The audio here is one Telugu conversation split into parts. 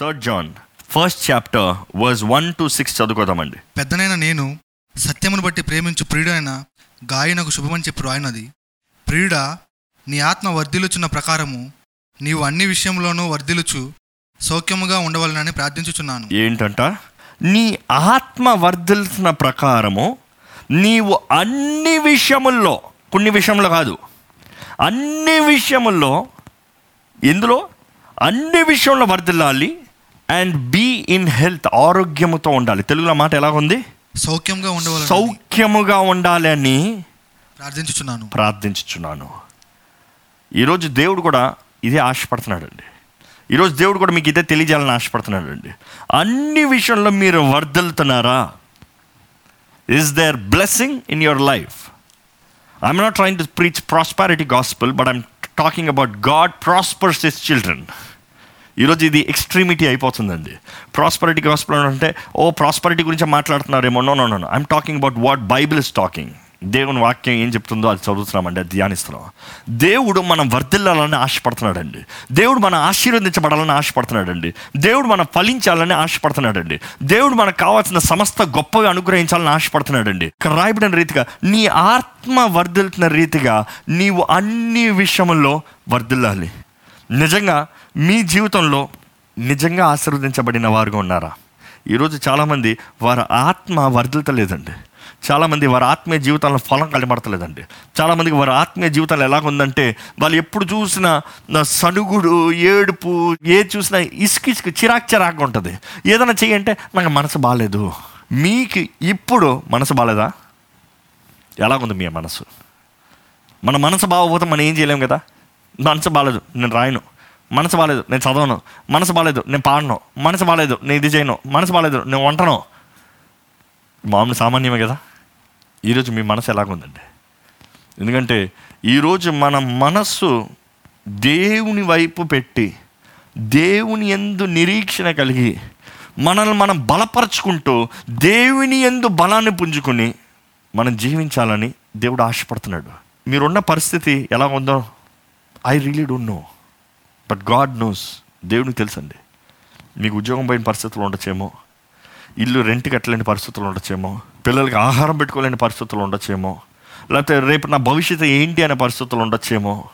Third John first chapter verse one two six చదువుకోదామండి. పెద్దనైన నేను సత్యమును బట్టి ప్రేమించు ప్రియుడైన గాయనకు శుభమని చెప్పి రాయినది. ప్రియుడా నీ ఆత్మ వర్ధిల్లుచున్న ప్రకారము నీవు అన్ని విషయంలోనూ వర్ధిల్లుచు సౌఖ్యముగా ఉండవలనని ప్రార్థించుచున్నాను. ఏంటంట? నీ ఆత్మ వర్ధిల్సిన ప్రకారము నీవు అన్ని విషయముల్లో కొన్ని విషయంలో కాదు అన్ని విషయముల్లో ఎందులో? అన్ని విషయంలో వర్ధిల్లాలి అండ్ బీ ఇన్ హెల్త్ ఆరోగ్యముతో ఉండాలి. తెలుగులో మాట ఎలా ఉంది సౌఖ్యంగా ఉండవలని. సౌఖ్యముగా ఉండాలి అని ప్రార్థించుచున్నాను. ప్రార్థించుచున్నాను. ఈరోజు దేవుడు కూడా ఇదే ఆశపడుతున్నాడండి. ఈరోజు దేవుడు కూడా మీకు ఇదే తెలియజేయాలని ఆశపడుతున్నాడండి. అన్ని విషయంలో మీరు వర్దలుతున్నారా is there blessing in your life I'm not trying to preach prosperity gospel but I'm talking about God prospers his children ఈరోజు ఇది ఎక్స్ట్రీమిటీ అయిపోతుందండి. ప్రాస్పరిటీ గాస్పుల్ అంటే ఓ ప్రాస్పరిటీ గురించి మాట్లాడుతున్నారేమో no no no I'm talking about what Bible is talking దేవుని వాక్యం ఏం చెప్తుందో అది చదువుతున్నామండి అది ధ్యానిస్తున్నాం. దేవుడు మనం వర్ధిల్లాలని ఆశపడుతున్నాడండి. దేవుడు మనం ఆశీర్వదించబడాలని ఆశపడుతున్నాడండి. దేవుడు మనం ఫలించాలని ఆశపడుతున్నాడండి. దేవుడు మనకు కావాల్సిన సమస్త గొప్పగా అనుగ్రహించాలని ఆశపడుతున్నాడండి. ఇక్కడ రాయబడిన రీతిగా నీ ఆత్మ వర్ధిల్తున్న రీతిగా నీవు అన్ని విషయముల్లో వర్ధిల్లాలి. నిజంగా మీ జీవితంలో నిజంగా ఆశీర్వదించబడిన వారుగా ఉన్నారా? ఈరోజు చాలామంది వారి ఆత్మ వర్ధిల్తలేదండి చాలామంది వారి ఆత్మీయ జీవితంలో ఫలం కనబడతలేదండి. చాలామందికి వారి ఆత్మీయ జీవితాలు ఎలాగుందంటే వాళ్ళు ఎప్పుడు చూసినా సనుగుడు ఏడుపు ఏ చూసినా ఇసుక ఇసుక చిరాక్ చిరాకు ఉంటుంది. ఏదైనా చేయంటే నాకు మనసు బాగాలేదు మీకు ఇప్పుడు మనసు బాగాలేదా ఎలాగుంది మీ మనసు? మన మనసు బాగోపోతే మనం ఏం చేయలేము కదా? మనసు బాగాలేదు నేను రాయను. మనసు బాగాలేదు నేను చదవను. మనసు బాగాలేదు నేను పాడను. మనసు బాగాలేదు నేను ఇది చేయను. మనసు బాగాలేదు నేను వంటను. మామూలు సామాన్యమే కదా? ఈరోజు మీ మనసు ఎలాగుందండి? ఎందుకంటే ఈరోజు మన మనస్సు దేవుని వైపు పెట్టి దేవుని ఎందు నిరీక్షణ కలిగి మనల్ని మనం బలపరుచుకుంటూ దేవుని ఎందు బలాన్ని పుంజుకుని మనం జీవించాలని దేవుడు ఆశపడుతున్నాడు. మీరున్న పరిస్థితి ఎలా ఉందో I really don't know but God knows దేవునికి తెలుసండి. మీకు ఉద్యోగం పోయిన పరిస్థితులు ఉండొచ్చేమో. ఇల్లు రెంట్ కట్టలేని పరిస్థితులు ఉండొచ్చేమో. పిల్లలకి ఆహారం పెట్టుకోలేని పరిస్థితులు ఉండొచ్చేమో. లేకపోతే రేపు నా భవిష్యత్తు ఏంటి అనే పరిస్థితులు ఉండొచ్చేమో.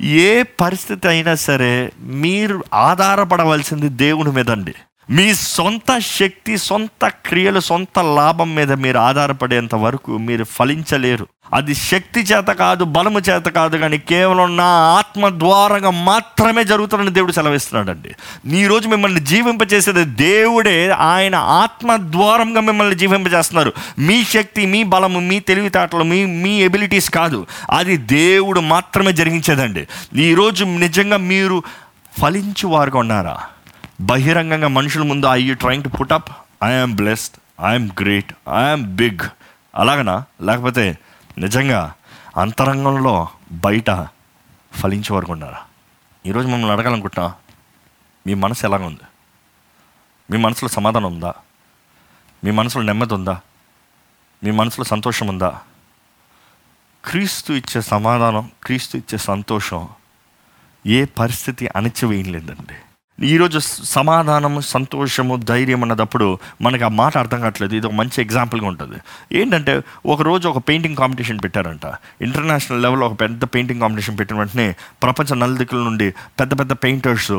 ఏ పరిస్థితి అయినా సరే మీరు ఆధారపడవలసింది దేవుని మీద అండి మీ సొంత శక్తి సొంత క్రియలు సొంత లాభం మీద మీరు ఆధారపడేంత వరకు మీరు ఫలించలేరు. అది శక్తి చేత కాదు బలము చేత కాదు కానీ కేవలం నా ఆత్మ ద్వారంగా మాత్రమే జరుగుతుందని దేవుడు సెలవిస్తున్నాడండి. ఈరోజు రోజు మిమ్మల్ని జీవింపచేసేది దేవుడే ఆయన ఆత్మ ద్వారంగా మిమ్మల్ని జీవింపజేస్తున్నారు. మీ శక్తి మీ బలము మీ తెలివితేటలు మీ మీ ఎబిలిటీస్ కాదు. అది దేవుడు మాత్రమే జరిగించేదండి. ఈరోజు నిజంగా మీరు ఫలించు వారుగా ఉన్నారా? బహిరంగంగా మనుషుల ముందు I you trying to put up I'm blessed I'm great I'm big అలాగనా? లేకపోతే నిజంగా అంతరంగంలో బయట ఫలించే వరకు ఉన్నారా? ఈరోజు మమ్మల్ని అడగాలనుకుంటున్నా మీ మనసు ఎలాగ ఉంది? మీ మనసులో సమాధానం ఉందా? మీ మనసులో నెమ్మది ఉందా? మీ మనసులో సంతోషం ఉందా? క్రీస్తు ఇచ్చే సమాధానం క్రీస్తు ఇచ్చే సంతోషం ఏ పరిస్థితి అణచివేయలేదండి. ఈరోజు సమాధానము సంతోషము ధైర్యం అన్నదప్పుడు మనకి ఆ మాట అర్థం కావట్లేదు. ఇది ఒక మంచి ఎగ్జాంపుల్గా ఉంటుంది. ఏంటంటే ఒకరోజు ఒక పెయింటింగ్ కాంపిటీషన్ పెట్టారంట. ఇంటర్నేషనల్ లెవెల్లో ఒక పెద్ద పెయింటింగ్ కాంపిటీషన్ పెట్టిన వెంటనే ప్రపంచ నలుదిక్కుల నుండి పెద్ద పెద్ద పెయింటర్స్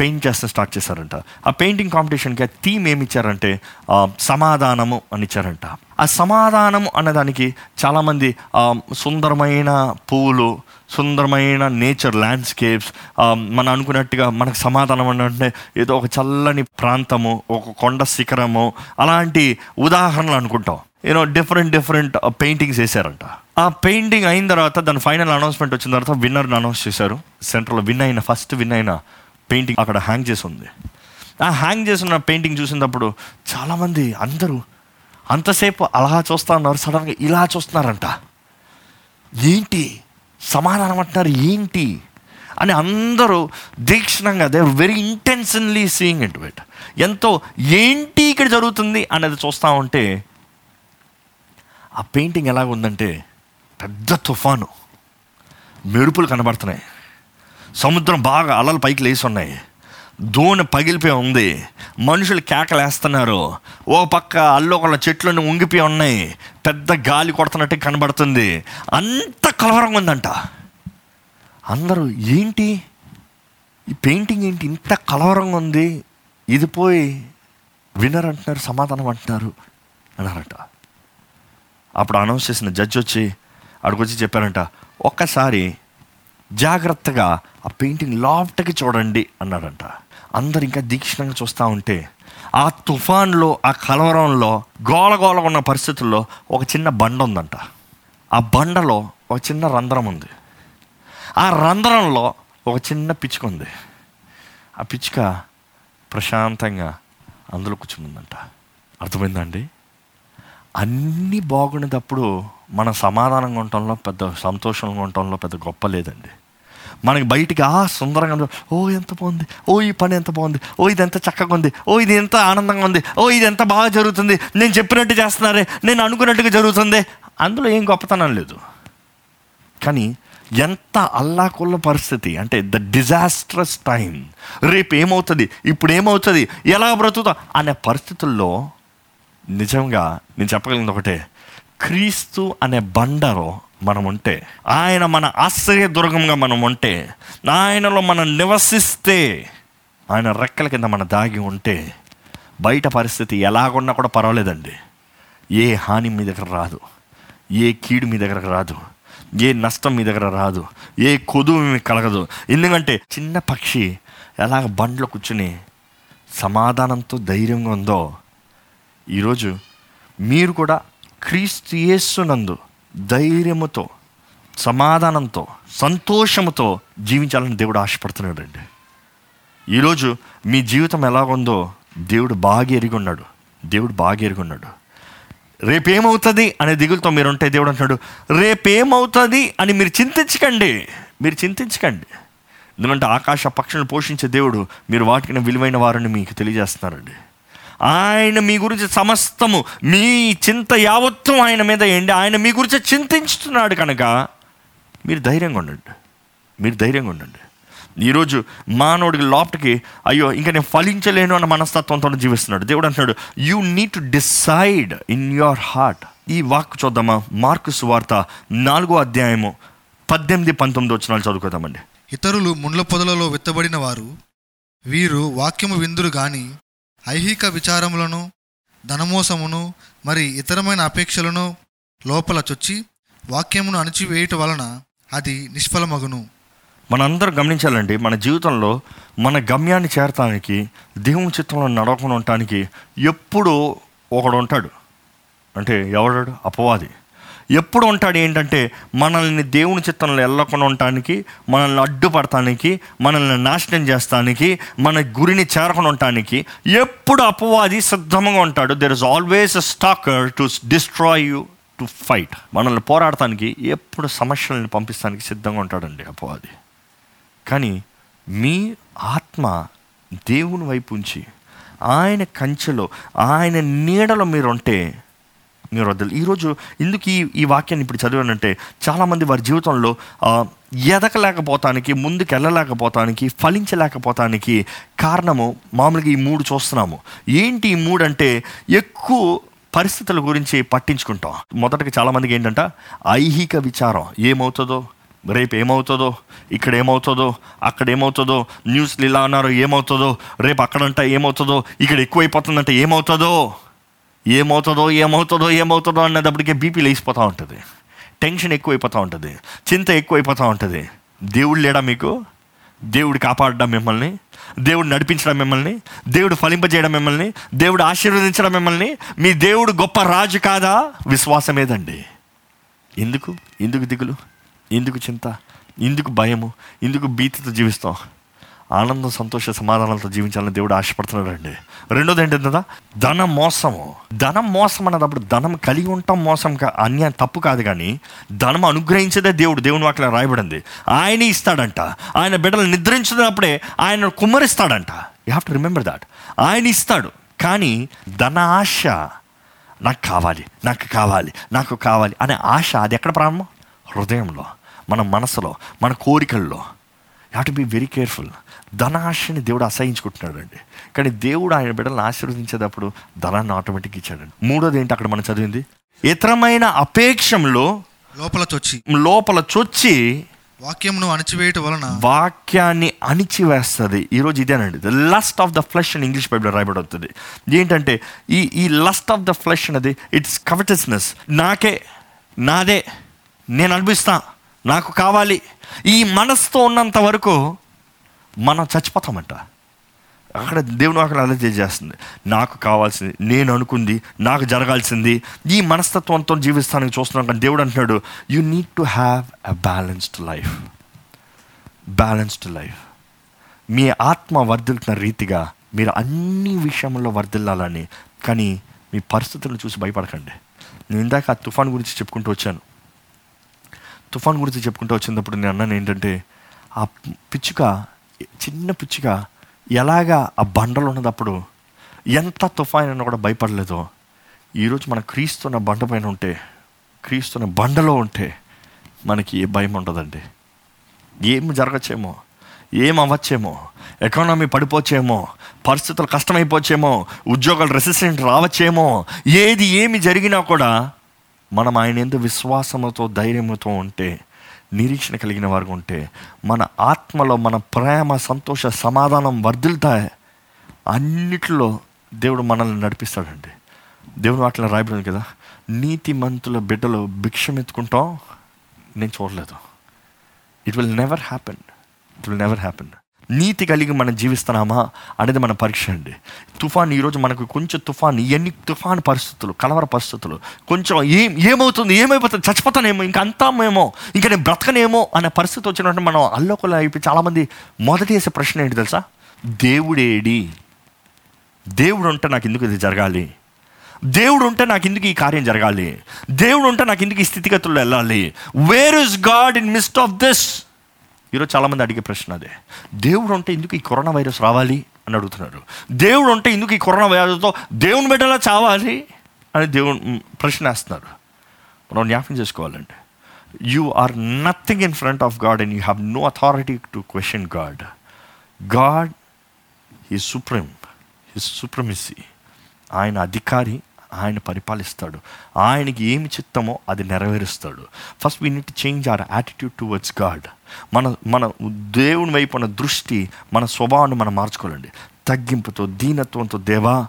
పెయింట్ చేస్తే స్టార్ట్ చేశారంట. ఆ పెయింటింగ్ కాంపిటీషన్కి ఆ థీమ్ ఏమి ఇచ్చారంటే సమాధానము అని ఇచ్చారంట. ఆ సమాధానం అన్నదానికి చాలామంది సుందరమైన పూలు సుందరమైన నేచర్ ల్యాండ్స్కేప్స్ మనం అనుకున్నట్టుగా మనకు సమాధానం అంటే ఏదో ఒక చల్లని ప్రాంతము ఒక కొండ శిఖరము అలాంటి ఉదాహరణలు అనుకుంటాం. You know different different paintings వేసారంట ఆ పెయింటింగ్ అయిన తర్వాత దాని ఫైనల్ అనౌన్స్మెంట్ వచ్చిన తర్వాత విన్నర్ని అనౌన్స్ చేశారు. సెంటర్లో విన్ అయిన ఫస్ట్ విన్ అయిన పెయింటింగ్ అక్కడ హ్యాంగ్ చేసి ఉంది. ఆ హ్యాంగ్ చేసిన పెయింటింగ్ చూసినప్పుడు చాలామంది అందరూ అంతసేపు అలా చూస్తా ఉన్నారు సడన్గా ఇలా చూస్తున్నారంట. ఏంటి? సమాధానం అంటున్నారు ఏంటి? అని అందరూ దీక్షణంగా they very intentionally seeing it wet ఎంతో ఏంటి ఇక్కడ జరుగుతుంది అనేది చూస్తూ ఉంటే ఆ పెయింటింగ్ ఎలాగుందంటే పెద్ద తుఫాను. మెరుపులు కనబడుతున్నాయి. సముద్రం బాగా అలలు పైకి లేచి ఉన్నాయి. దోణ పగిలిపోయి ఉంది. మనుషులు కేకలేస్తున్నారు. ఓ పక్క అల్లోకొల్ల చెట్లను ఉంగిపోయి ఉన్నాయి. పెద్ద గాలి కొడుతున్నట్టు కనబడుతుంది. అంత కలవరంగా ఉందంట. అందరూ ఏంటి? ఈ పెయింటింగ్ ఏంటి? ఇంత కలవరంగా ఉంది. ఇది పోయి విన్నర్ అంటున్నారు సమాధానం అంటున్నారు అన్నారట. అప్పుడు అనౌన్స్ చేసిన జడ్జి వచ్చి అక్కడికి వచ్చి చెప్పారంట ఒక్కసారి జాగ్రత్తగా ఆ పెయింటింగ్ లాఫ్ట్కి చూడండి అన్నాడంట. అందరు ఇంకా దీక్షణంగా చూస్తూ ఉంటే ఆ తుఫాన్లో ఆ కలవరంలో గోలగోల ఉన్న పరిస్థితుల్లో ఒక చిన్న బండ ఉందంట. ఆ బండలో ఒక చిన్న రంధ్రం ఉంది. ఆ రంధ్రంలో ఒక చిన్న పిచ్చుక ఉంది. ఆ పిచ్చుక ప్రశాంతంగా అందులో కూర్చుందంట. అర్థమైందండి అన్నీ బాగున్నప్పుడు మన సమాధానంగా ఉండటంలో పెద్ద సంతోషంగా ఉండటంలో పెద్ద గొప్ప లేదండి. మనకి బయటికి ఆ సుందరంగా ఓ ఎంత బాగుంది. ఓ ఈ పని ఎంత బాగుంది. ఓ ఇది ఎంత చక్కగా ఉంది. ఓ ఇది ఎంత ఆనందంగా ఉంది. ఓ ఇది ఎంత బాగా జరుగుతుంది. నేను చెప్పినట్టు చేస్తున్నారే. నేను అనుకున్నట్టుగా జరుగుతుంది. అందులో ఏం గొప్పతనం లేదు. కానీ ఎంత అల్లాకుల్ల పరిస్థితి అంటే ద డిజాస్ట్రస్ టైం రేపు ఏమవుతుంది? ఇప్పుడు ఏమవుతుంది? ఎలా బ్రతుకుతా? అనే పరిస్థితుల్లో నిజంగా నేను చెప్పగలిగింది ఒకటే. క్రీస్తు అనే బండలో మనం ఉంటే ఆయన మన ఆశ్రయ దుర్గంగా మనం ఉంటే ఆయనలో మనం నివసిస్తే ఆయన రెక్కల కింద మన దాగి ఉంటే బయట పరిస్థితి ఎలాగున్నా కూడా పర్వాలేదండి. ఏ హాని మీ దగ్గర రాదు. ఏ కీడు మీ దగ్గర రాదు. ఏ నష్టం మీ దగ్గర రాదు. ఏ కొదువు మీకు కలగదు. ఎందుకంటే చిన్న పక్షి ఎలాగ బండ్లో కూర్చుని సమాధానంతో ధైర్యంగా ఉందో ఈరోజు మీరు కూడా క్రీస్తు యేస్సునందు ధైర్యముతో సమాధానంతో సంతోషముతో జీవించాలని దేవుడు ఆశపడుతున్నాడండి. ఈరోజు మీ జీవితం ఎలాగుందో దేవుడు బాగా ఎరిగి ఉన్నాడు దేవుడు బాగా ఎరిగి ఉన్నాడు రేపేమవుతుంది అనే దిగులతో మీరు ఉంటే దేవుడు అంటున్నాడు రేపేమవుతుంది అని మీరు చింతించకండి. మీరు చింతించకండి. ఎందుకంటే ఆకాశ పక్షులను పోషించే దేవుడు మీరు వాటికి విలువైన వారని మీకు తెలియజేస్తున్నారండి. ఆయన మీ గురించి సమస్తము మీ చింత యావత్వం ఆయన మీద వేయండి. ఆయన మీ గురించి చింతించుతున్నాడు కనుక మీరు ధైర్యంగా ఉండండి. మీరు ధైర్యంగా ఉండండి. ఈరోజు మానవుడికి లోపటికి అయ్యో ఇంకా నేను ఫలించలేను అన్న మనస్తత్వంతో జీవిస్తున్నాడు. దేవుడు అంటున్నాడు you need to decide in your heart ఈ వాక్ చూద్దామా? మార్కు సువార్త నాలుగో అధ్యాయము పద్దెనిమిది పంతొమ్మిది వచ్చినాలు చదువుకుందామండి. ఇతరులు ముండ్ల పొదలలో విత్తబడిన వారు వీరు వాక్యము విందురు కానీ ఐహిక విచారములను ధనమోసమును మరి ఇతరమైన అపేక్షలను లోపల చొచ్చి వాక్యమును అణిచివేయుట వలన అది నిష్ఫలమగును. మనందరం గమనించాలండి మన జీవితంలో మన గమ్యాన్ని చేరటానికి దేవుని చిత్తంలో నడవకుండా ఉండటానికి ఎప్పుడూ ఒకడు ఉంటాడు అంటే ఎవడాడు? అపవాది. ఎప్పుడు ఉంటాడు ఏంటంటే మనల్ని దేవుని చిత్తంలో వెళ్ళకుండా ఉండటానికి మనల్ని అడ్డుపడటానికి మనల్ని నాశనం చేస్తానికి మన గురిని చేరకుండా ఉండటానికి ఎప్పుడు అపవాది సిద్ధంగా ఉంటాడు. There is always a stalker to destroy you to fight మనల్ని పోరాడటానికి ఎప్పుడు సమస్యలను పంపిస్తానికి సిద్ధంగా ఉంటాడండి అపవాది. కానీ మీ ఆత్మ దేవుని వైపు ఉంచి ఆయన కంచెలో ఆయన నీడలో మీరు ఉంటే మీరు వద్దలు ఈరోజు ఎందుకు ఈ ఈ వాక్యాన్ని ఇప్పుడు చదివానంటే చాలామంది వారి జీవితంలో ఎదకలేకపోతానికి ముందుకు వెళ్ళలేకపోతానికి ఫలించలేకపోతానికి కారణము మామూలుగా ఈ మూడు చూస్తున్నాము. ఏంటి ఈ మూడు అంటే ఎక్కువ పరిస్థితుల గురించి పట్టించుకుంటాం. మొదటగా చాలామందికి ఏంటంట? ఐహిక విచారం. ఏమవుతుందో? రేపు ఏమవుతుందో? ఇక్కడ ఏమవుతుందో? అక్కడ ఏమవుతుందో? న్యూస్లు ఇలా అన్నారో ఏమవుతుందో? రేపు అక్కడంట ఏమవుతుందో? ఇక్కడ ఎక్కువైపోతుందంటే ఏమవుతుందో? ఏమవుతుందో ఏమవుతుందో ఏమవుతుందో అన్నదప్పటికే బీపీ లేచిపోతూ ఉంటుంది. టెన్షన్ ఎక్కువైపోతూ ఉంటుంది. చింత ఎక్కువైపోతూ ఉంటుంది. దేవుడు లేడా మీకు? దేవుడు కాపాడడం మిమ్మల్ని. దేవుడు నడిపించడం మిమ్మల్ని. దేవుడు ఫలింపజేయడం మిమ్మల్ని. దేవుడు ఆశీర్వదించడం మిమ్మల్ని. మీ దేవుడు గొప్ప రాజు కాదా? విశ్వాసమేదండి ఎందుకు? ఎందుకు దిగులు? ఎందుకు చింత? ఎందుకు భయము? ఎందుకు భీతితో జీవిస్తాం? ఆనందం సంతోష సమాధానాలతో జీవించాలని దేవుడు ఆశపడుతున్నాడు అండి. రెండోది ఏంటంటే కదా? ధన మోసము. ధనం మోసం అన్నప్పుడు ధనం కలిగి ఉంటాం మోసం అన్యాయం తప్పు కాదు కానీ ధనం అనుగ్రహించేదే దేవుడు దేవుని వాటిలో రాయబడింది. ఆయన ఇస్తాడంట. ఆయన బిడ్డలు నిద్రించినప్పుడే ఆయన కుమ్మరిస్తాడంట. You have to remember that ఆయన ఇస్తాడు. కానీ ధన ఆశ నాకు కావాలి నాకు కావాలి నాకు కావాలి అనే ఆశ అది ఎక్కడ ప్రారంభం? హృదయంలో మన మనసులో మన కోరికల్లో. Have to be very careful ధనాశని దేవుడు అసహించుకుంటున్నాడు అండి కానీ దేవుడు ఆయన బిడ్డలను ఆశీర్వదించేటప్పుడు ధనాన్ని ఆటోమేటిక్ ఇచ్చాడండి. మూడోది ఏంటి అక్కడ మనం చదివింది? ఇతరమైన అపేక్షంలో లోపల చొచ్చి లోపల చొచ్చి వాక్యమును అణచివేయటం వలన వాక్యాన్ని అణిచివేస్తుంది. ఈరోజు ఇదేనండి. The lust of the flesh అని ఇంగ్లీష్ బైబిల్లో రాయబడి అవుతుంది ఏంటంటే ఈ ఈ లస్ట్ ఆఫ్ ద ఫ్లెష్ అనేది ఇట్స్ కవటస్నెస్ నాకే నాదే నేను అనిపిస్తా నాకు కావాలి. ఈ మనసుతో ఉన్నంత వరకు మనం చచ్చిపోతామంట. అక్కడ దేవుని అక్కడ అదే చేస్తుంది నాకు కావాల్సింది నేను అనుకుంది నాకు జరగాల్సింది ఈ మనస్తత్వంతో జీవిస్తానికి చూస్తున్నాం కానీ దేవుడు అంటున్నాడు you need to have a balanced life balanced life మీ ఆత్మ వర్ధిల్తున్న రీతిగా మీరు అన్ని విషయంలో వర్ధిల్లాలని కానీ మీ పరిస్థితులను చూసి భయపడకండి. నేను ఇందాక ఆ తుఫాన్ గురించి చెప్పుకుంటూ వచ్చాను. తుఫాన్ గురించి చెప్పుకుంటూ వచ్చినప్పుడు నేను అన్నాను ఏంటంటే ఆ పిచ్చుక చిన్న పిచ్చిగా ఎలాగా ఆ బండలు ఉన్నదప్పుడు ఎంత తుఫాన్ అయినా కూడా భయపడలేదో. ఈరోజు మన క్రీస్తున్న బండ పైన ఉంటే క్రీస్తున్న బండలో ఉంటే మనకి ఏ భయం ఉండదండి. ఏం జరగచ్చేమో ఏం అవ్వచ్చేమో ఎకానమీ పడిపోవచ్చేమో పరిస్థితులు కష్టమైపోవచ్చేమో ఉద్యోగాలు రెసిస్టెంట్ రావచ్చేమో ఏది ఏమి జరిగినా కూడా మనం ఆయన ఎందుకు విశ్వాసముతో ధైర్యంతో ఉంటే నిరీక్షణ కలిగిన వారు ఉంటే మన ఆత్మలో మన ప్రేమ సంతోష సమాధానం వర్ధిల్తాయి అన్నిట్లో దేవుడు మనల్ని నడిపిస్తాడండి. దేవుడు వాటిలో రాయబడింది కదా? నీతి మంతుల బిడ్డలు భిక్షమెత్తుకుంటాం. నేను చూడలేదు. It will never happen it will never happen నీతి కలిగి మనం జీవిస్తున్నామా అనేది మన పరీక్ష అండి. తుఫాన్ ఈరోజు మనకు కొంచెం తుఫాన్ ఎన్ని తుఫాన్ పరిస్థితులు కలవర పరిస్థితులు కొంచెం ఏం ఏమవుతుంది ఏమైపోతుంది చచ్చిపోతానేమో ఇంకా అంతామేమో ఇంకా నేను బ్రతకనేమో అనే పరిస్థితి వచ్చినట్టు మనం అల్లోకలు అయిపోయి చాలామంది మొదటి వేసే ప్రశ్న ఏంటి తెలుసా? దేవుడేడి. దేవుడు ఉంటే నాకు ఎందుకు ఇది జరగాలి? దేవుడు ఉంటే నాకు ఎందుకు ఈ కార్యం జరగాలి? దేవుడు ఉంటే నాకు ఎందుకు ఈ స్థితిగతుల్లో వెళ్ళాలి? Where is God in midst of this ఈరోజు చాలామంది అడిగే ప్రశ్న అదే. దేవుడు ఉంటే ఎందుకు ఈ కరోనా వైరస్ రావాలి అని అడుగుతున్నారు? దేవుడు ఉంటే ఎందుకు ఈ కరోనా వైరస్తో దేవుని బిడ్డలా చావాలి అని దేవుడు ప్రశ్న వేస్తున్నారు. మనం జ్ఞాపకం చేసుకోవాలండి. You are nothing in front of God and you have no authority to question God God he supreme his supremacy ఆయన అధికారి ఆయన పరిపాలిస్తాడు. ఆయనకి ఏమి చిత్తమో అది నెరవేరుస్తాడు. First we need change our attitude towards God మన మన దేవుని వైపు ఉన్న దృష్టి మన స్వభావాన్ని మనం మార్చుకోవాలండి. తగ్గింపుతో దీనత్వంతో దేవా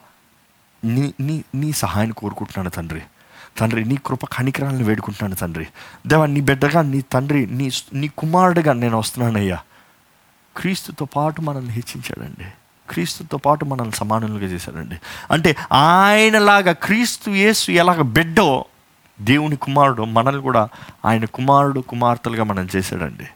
నీ నీ నీ సహాయాన్ని కోరుకుంటున్నాను తండ్రి. తండ్రి నీ కృప కణికరాలను వేడుకుంటున్నాను తండ్రి. దేవా నీ బిడ్డగా నీ తండ్రి నీ నీ కుమారుడిగా నేను వస్తున్నానయ్యా. క్రీస్తుతో పాటు మనల్ని హెచ్చించాడండి. క్రీస్తుతో పాటు మనల్ని సమానులుగా చేశాడండి. అంటే ఆయనలాగా క్రీస్తు యేసు ఎలాగ బిడ్డో దేవుని కుమారుడు మనల్ని కూడా ఆయన కుమారుడు కుమార్తెలుగా మనం చేశాడండి.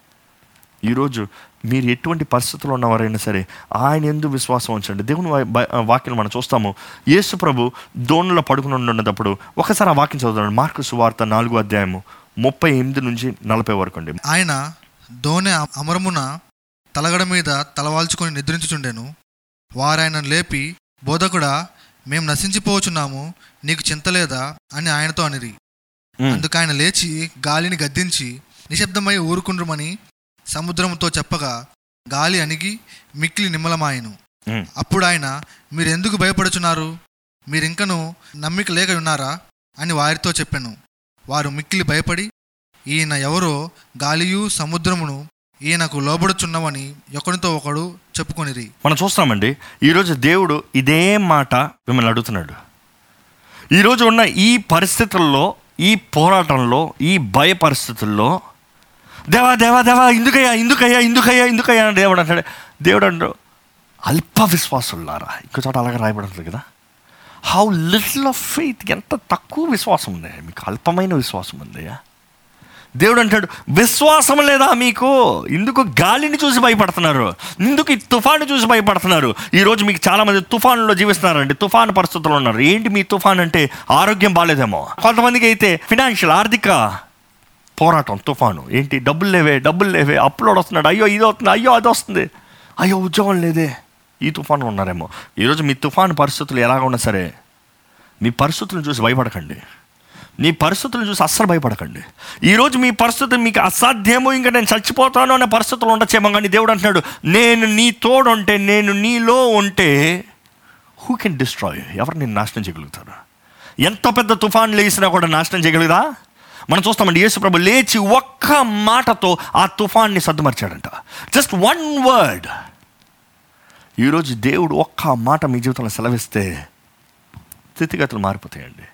ఈరోజు మీరు ఎటువంటి పరిస్థితుల్లో ఉన్నవారైనా సరే ఆయన ఎందుకు విశ్వాసం ఉంచండి. దేవుని వాక్యం మనం చూస్తాము. యేసు ప్రభు దోణులో పడుకుని ఉండేటప్పుడు ఒకసారి ఆ వాక్యం చదువుతాడు మార్కు సువార్త నాలుగు అధ్యాయము ముప్పై ఎనిమిది నుంచి నలభై వరకు అండి. ఆయన దోణె అమరమున తలగడ మీద తలవాల్చుకొని నిద్రించుచుండెను. వారాయన లేపి బోధకుడా మేము నశించిపోవచున్నాము నీకు చింతలేదా అని ఆయనతో అనిరి. అందుకు ఆయన లేచి గాలిని గద్దించి నిశ్శబ్దమై ఊరుకుండ్రమని సముద్రముతో చెప్పగా గాలి అణిగి మిక్కిలి నిమ్మలమాయను. అప్పుడు ఆయన మీరు ఎందుకు భయపడుచున్నారు? మీరింకను నమ్మిక లేక ఉన్నారా అని వారితో చెప్పాను. వారు మిక్కిలి భయపడి ఈయన ఎవరో గాలియు సముద్రమును ఈయనకు లోబడుచున్నవని ఒకరితో ఒకడు చెప్పుకొనిరి. మనం చూస్తామండి ఈరోజు దేవుడు ఇదే మాట మిమ్మల్ని అడుగుతున్నాడు. ఈరోజు ఉన్న ఈ పరిస్థితుల్లో ఈ పోరాటంలో ఈ భయ పరిస్థితుల్లో దేవా దేవా దేవా ఎందుకయ్యా ఎందుకయ్యా ఎందుకయ్యా ఎందుకయ్యా అని దేవుడు అంటాడు. దేవుడు అంటాడు అల్ప విశ్వాసులారా ఇంకో చోట అలాగే రాయబడుతుంది కదా? హౌ లిటిల్ ఆఫ్ ఫెయిత్ ఎంత తక్కువ విశ్వాసం ఉంది మీకు అల్పమైన విశ్వాసం ఉందయ్యా. దేవుడు అంటాడు విశ్వాసం లేదా మీకు? ఇందుకు గాలిని చూసి భయపడుతున్నారు. ఇందుకు ఈ తుఫాను చూసి భయపడుతున్నారు. ఈరోజు మీకు చాలామంది తుఫానులో జీవిస్తున్నారండి. తుఫాను పరిస్థితుల్లో ఉన్నారు. ఏంటి మీ తుఫాన్ అంటే ఆరోగ్యం బాగాలేదేమో కొంతమందికి అయితే ఫినాన్షియల్ ఆర్థిక పోరాటం తుఫాను. ఏంటి? డబ్బులు లేవే డబ్బులు లేవే అప్లోడ్ వస్తున్నాడు. అయ్యో ఇది వస్తుంది అయ్యో అది వస్తుంది. అయ్యో ఉద్యోగం లేదే. ఈ తుఫాను ఉన్నారేమో. ఈరోజు మీ తుఫాను పరిస్థితులు ఎలాగ ఉన్నా సరే మీ పరిస్థితులను చూసి భయపడకండి. నీ పరిస్థితులు చూసి అస్సలు భయపడకండి. ఈరోజు మీ పరిస్థితి మీకు అసాధ్యమో ఇంకా నేను చచ్చిపోతాను అనే పరిస్థితులు ఉండొచ్చేమో కానీ దేవుడు అంటున్నాడు నేను నీ తోడుంటే నేను నీలో ఉంటే హూ కెన్ డిస్ట్రాయ్ ఎవరు నేను నాశనం చేయగలుగుతారు? ఎంత పెద్ద తుఫాన్ లేసినా కూడా నాశనం చేయగలుగుదా? మనం చూస్తామండి యేసుప్రభు లేచి ఒక్క మాటతో ఆ తుఫాన్ని సర్దుమర్చాడంట. జస్ట్ వన్ వర్డ్ ఈరోజు దేవుడు ఒక్క మాట మీ జీవితంలో సెలవిస్తే స్థితిగతులు మారిపోతాయండి.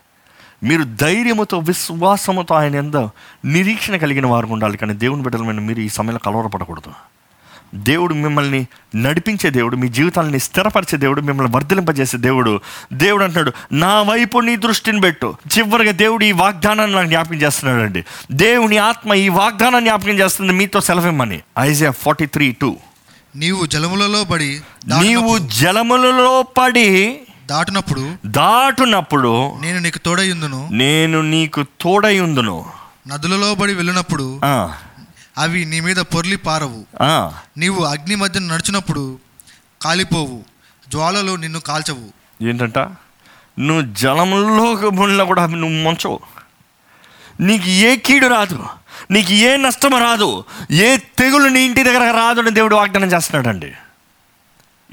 మీరు ధైర్యముతో విశ్వాసముతో ఆయన ఎందు నిరీక్షణ కలిగిన వారు ఉండాలి. కానీ దేవుని బిడ్డలమైన మీరు ఈ సమయంలో కలవరపడకూడదు. దేవుడు మిమ్మల్ని నడిపించే దేవుడు మీ జీవితాలని స్థిరపరిచే దేవుడు మిమ్మల్ని వర్ధలింపజేసే దేవుడు. దేవుడు అంటున్నాడు నా వైపు నీ దృష్టిని పెట్టు. చివరిగా దేవుడు ఈ వాగ్దానాన్ని నాకు జ్ఞాపకం చేస్తున్నాడు అండి దేవుని ఆత్మ ఈ వాగ్దానాన్ని జ్ఞాపకం చేస్తుంది మీతో సెలవిమ్మని. Isaiah forty three two. నీవు జలములలో పడి నీవు జలములలో పడి దాటినప్పుడు దాటునప్పుడు నేను నీకు తోడయ్యుందును. నేను నీకు తోడయుందును నదులలో పడి వెళ్ళినప్పుడు అవి నీ మీద పొర్లి పారవు. నీవు అగ్ని మధ్య నడుచునప్పుడు కాలిపోవు. జ్వాలలు నిన్ను కాల్చవు. ఏంటంట? నువ్వు జలంలో ముళ్ళ కూడా నువ్వు ముంచవు. నీకు ఏ కీడు రాదు. నీకు ఏ నష్టం రాదు. ఏ తెగులు నీ ఇంటి దగ్గర రాదు అని దేవుడు వాగ్దానం చేస్తున్నాడండి.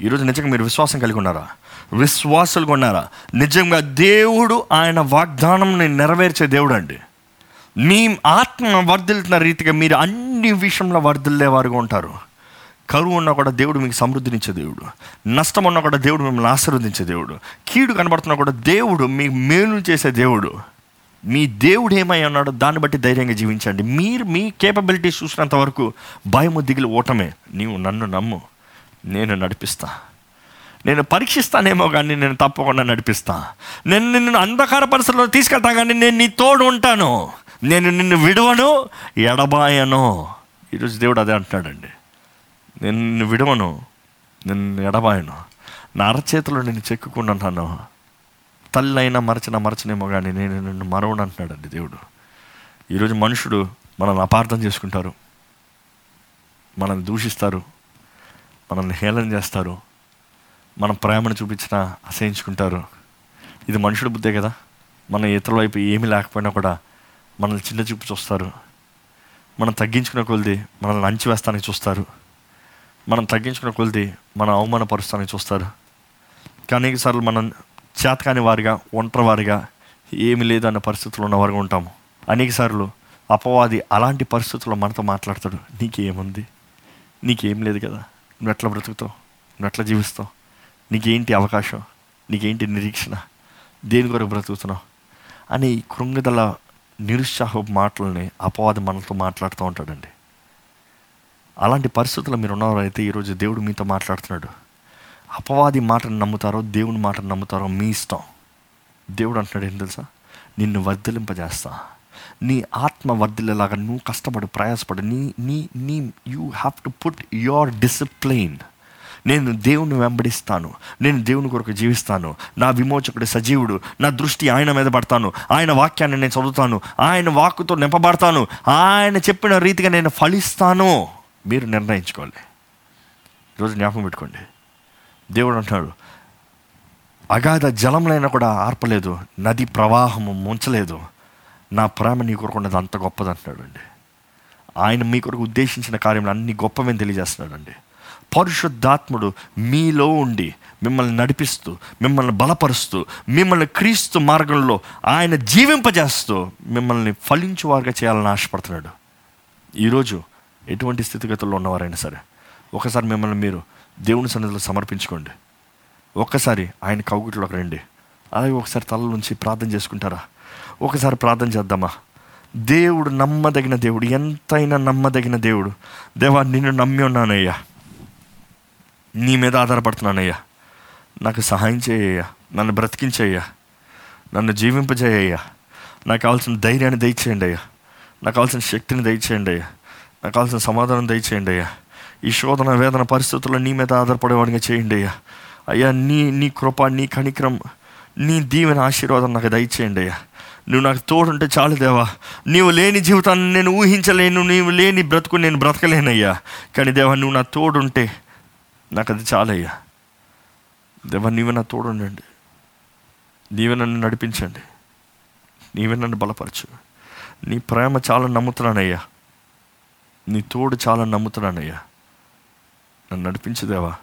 ఈరోజు నిజంగా మీరు విశ్వాసం కలిగి ఉన్నారా? విశ్వాసులుగా ఉన్నారా నిజంగా దేవుడు ఆయన వాగ్దానంని నెరవేర్చే దేవుడు అండి మీ ఆత్మ వర్ధిల్తున్న రీతిగా మీరు అన్ని విషయంలో వర్ధిల్లేవారుగా ఉంటారు. కరువు ఉన్నా కూడా దేవుడు మీకు సమృద్ధినిచ్చే దేవుడు. నష్టం ఉన్నా కూడా దేవుడు మిమ్మల్ని ఆశీర్వదించే దేవుడు. కీడు కనబడుతున్నా కూడా దేవుడు మీకు మేలు చేసే దేవుడు. మీ దేవుడు ఏమై ఉన్నాడో దాన్ని బట్టి ధైర్యంగా జీవించండి. మీరు మీ కేపబిలిటీస్ చూసినంత వరకు భయము దిగులు ఓటమే. నీవు నన్ను నమ్ము. నేను నడిపిస్తాను నేను పరీక్షిస్తానేమో కానీ నేను తప్పకుండా నడిపిస్తా. నేను నిన్ను అంధకార పరిస్థితుల్లో తీసుకెళ్తా కానీ నేను నీ తోడు ఉంటాను. నేను నిన్ను విడవను ఎడబాయను. ఈరోజు దేవుడు అదే అంటున్నాడండి. నేను నిన్ను విడవను నిన్ను ఎడబాయను. నా అరచేతిలో నేను చెక్కుకుంటున్నాను తల్లి అయినా మరచిన మరచనేమో కానీ నేను నిన్ను మరవను అంటున్నాడండి దేవుడు. ఈరోజు మనుషుడు మనల్ని అపార్థం చేసుకుంటారు. మనల్ని దూషిస్తారు. మనల్ని హేళన చేస్తారు. మనం ప్రేమను చూపించినా అసహించుకుంటారు. ఇది మనుషుడి బుద్ధే కదా. మన ఇతరుల వైపు ఏమీ లేకపోయినా కూడా మనల్ని చిన్న చూపు చూస్తారు. మనం తగ్గించుకునే కొలిది మనల్ని అంచివేస్తానికి చూస్తారు. మనం తగ్గించుకున్న కొలిది మనం అవమానపరుస్తానికి చూస్తారు. కానీ సార్లు మనం చేతకాని వారిగా ఒంటరి వారిగా ఏమి లేదు అన్న పరిస్థితుల్లో ఉన్నవారుగా ఉంటాము. అనేక సార్లు అపవాది అలాంటి పరిస్థితుల్లో మనతో మాట్లాడతాడు. నీకేముంది? నీకేం లేదు కదా. నువ్వు ఎట్లా బ్రతుకుతావు? నువ్వు ఎట్లా జీవిస్తావు? నీకేంటి అవకాశం? నీకేంటి నిరీక్షణ? దేని కొరకు బ్రతుకుతున్నావు? అని కృంగిదల నిరుత్సాహ మాటలని అపవాది మనతో మాట్లాడుతూ ఉంటాడండి. అలాంటి పరిస్థితుల్లో మీరు ఉన్నవారైతే ఈరోజు దేవుడు మీతో మాట్లాడుతున్నాడు. అపవాది మాటను నమ్ముతారో దేవుని మాటను నమ్ముతారో మీ ఇష్టం. దేవుడు అంటున్నాడు ఏం తెలుసా? నిన్ను వర్ధలింపజేస్తా. నీ ఆత్మ వర్ధిల్లేలాగా నువ్వు కష్టపడు ప్రయాసపడు. నీ నీ నీ you have to put your discipline నేను దేవుని వెంబడిస్తాను. నేను దేవుని కొరకు జీవిస్తాను. నా విమోచకుడు సజీవుడు. నా దృష్టి ఆయన మీద పడతాను. ఆయన వాక్యాన్ని నేను చదువుతాను. ఆయన వాక్కుతో నింపబడతాను. ఆయన చెప్పిన రీతిగా నేను ఫలిస్తాను. మీరు నిర్ణయించుకోవాలి. ఈరోజు జ్ఞాపకం పెట్టుకోండి. దేవుడు అంటున్నాడు అగాధ జలంలైనా కూడా ఆర్పలేదు. నది ప్రవాహము ముంచలేదు. నా ప్రేమ నీ కొరకు ఉన్నది అంత గొప్పది అంటున్నాడు అండి ఆయన మీ కొరకు ఉద్దేశించిన కార్యంలో అన్ని గొప్పవని తెలియజేస్తున్నాడు అండి పరిశుద్ధాత్ముడు మీలో ఉండి మిమ్మల్ని నడిపిస్తూ మిమ్మల్ని బలపరుస్తూ మిమ్మల్ని క్రీస్తు మార్గంలో ఆయన జీవింపజేస్తూ మిమ్మల్ని ఫలించువారుగా చేయాలని ఆశపడుతున్నాడు. ఈరోజు ఎటువంటి స్థితిగతుల్లో ఉన్నవారైనా సరే ఒకసారి మిమ్మల్ని మీరు దేవుని సన్నిధిలో సమర్పించుకోండి. ఒక్కసారి ఆయన కౌగుట్లోకి రండి. అలాగే ఒకసారి తల నుంచి ప్రార్థన చేసుకుంటారా? ఒకసారి ప్రార్థన చేద్దామా? దేవుడు నమ్మదగిన దేవుడు ఎంతైనా నమ్మదగిన దేవుడు. దేవా నిన్ను నమ్మి ఉన్నానయ్యా. నీ మీద ఆధారపడుతున్నానయ్యా నాకు సహాయం చేయ్యా నన్ను బ్రతికించేయ్యా. నన్ను జీవింపజేయ్యా నాకు కావాల్సిన ధైర్యాన్ని దయచేయండి అయ్యా. నాకు కావాల్సిన శక్తిని దయచేయండి అయ్యా. నాకు కావాల్సిన సమాధానం దయచేయండి అయ్యా. ఈ శోధన వేదన పరిస్థితుల్లో నీ మీద ఆధారపడేవాడిగా చేయండి అయ్యా. అయ్యా నీ నీ కృప నీ కనిక్రమ నీ దీవెన ఆశీర్వాదం నాకు దయచేయండి అయ్యా. నువ్వు నాకు తోడుంటే చాలు దేవా. నీవు లేని జీవితాన్ని నేను ఊహించలేను నీవు లేని బ్రతుకు నేను బ్రతకలేనయ్యా. కానీ దేవా నువ్వు నా తోడుంటే నాకు అది చాలయ్యా. దేవా నీవే నా తోడుండండి. నీవే నన్ను నడిపించండి. నీవే నన్ను బలపరచు. నీ ప్రేమ చాలా నమ్ముతున్నానయ్యా. నీ తోడు చాలా నమ్ముతున్నానయ్యా. నన్ను నడిపించేదేవా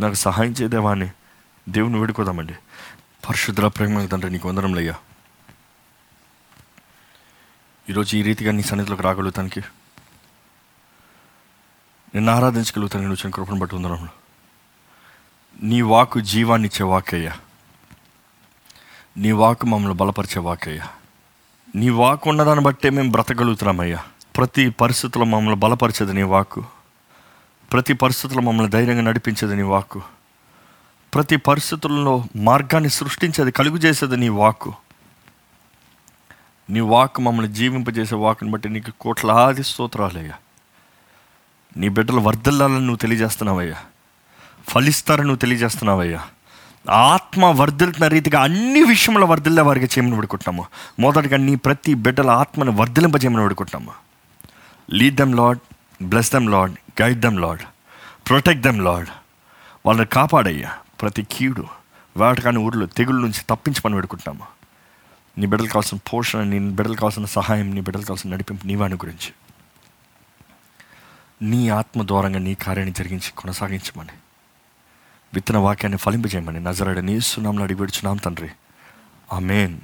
నాకు సహాయం చేదేవా అని దేవుని వేడుకోదామండి. పరిశుద్ధ ప్రేమ తండ్రి నీకు వందరంలయ్యా ఈరోజు ఈ రీతిగా నీ సన్నిధిలోకి రాగలుగుతానికి నిన్ను ఆరాధించగలుగుతాను నేను వచ్చిన కృపను బట్టి ఉందరంలో నీ వాకు జీవాన్ని ఇచ్చే వాకయ్యా నీ వాకు మమ్మల్ని బలపరిచే వాకయ్యా నీ వాకు ఉన్నదాన్ని బట్టే మేము బ్రతకగలుగుతున్నామయ్యా. ప్రతి పరిస్థితుల్లో మమ్మల్ని బలపరిచేది నీ వాకు ప్రతి పరిస్థితుల్లో మమ్మల్ని ధైర్యంగా నడిపించేది నీ వాకు ప్రతి పరిస్థితుల్లో మార్గాన్ని సృష్టించేది కలుగు చేసేది నీ వాకు నీ వాక్ మమ్మల్ని జీవింపజేసే వాకుని బట్టి నీకు కోట్లాది స్తోత్రాలయ్యా. నీ బిడ్డలు వర్ధిల్లాలని నువ్వు తెలియజేస్తున్నావయ్యా. ఫలిస్తారని నువ్వు తెలియజేస్తున్నావయ్యా. ఆత్మ వర్ధిల్తున్న రీతిగా అన్ని విషయంలో వర్ధిల్లే వారికి చేయమని పెడుకుంటున్నాము మొదటిగా నీ ప్రతి బిడ్డల ఆత్మను వర్ధిలింపజేయమని పెడుకుంటున్నాము lead them Lord bless them Lord guide them Lord protect them Lord వాళ్ళని కాపాడయ్యా. ప్రతి కీడు వేటకాని ఊర్లో తెగుళ్ళ నుంచి తప్పించమని పెడుకుంటున్నాము నీ బిడ్డలు కావాల్సిన పోషణ నీ బిడ్డలు కావాల్సిన సహాయం నీ బిడ్డలు కావాల్సిన నడిపింపు నీవాని గురించి. నీ ఆత్మ ద్వారంగా నీ కార్యాన్ని జరిగించి కొనసాగించమని. విత్తన వాక్యాన్ని ఫలింపజేయమని. నజరడ నీ సున్నాంలో అడిగిపెడుచున్నాం తండ్రి తండ్రి. ఆమెన్.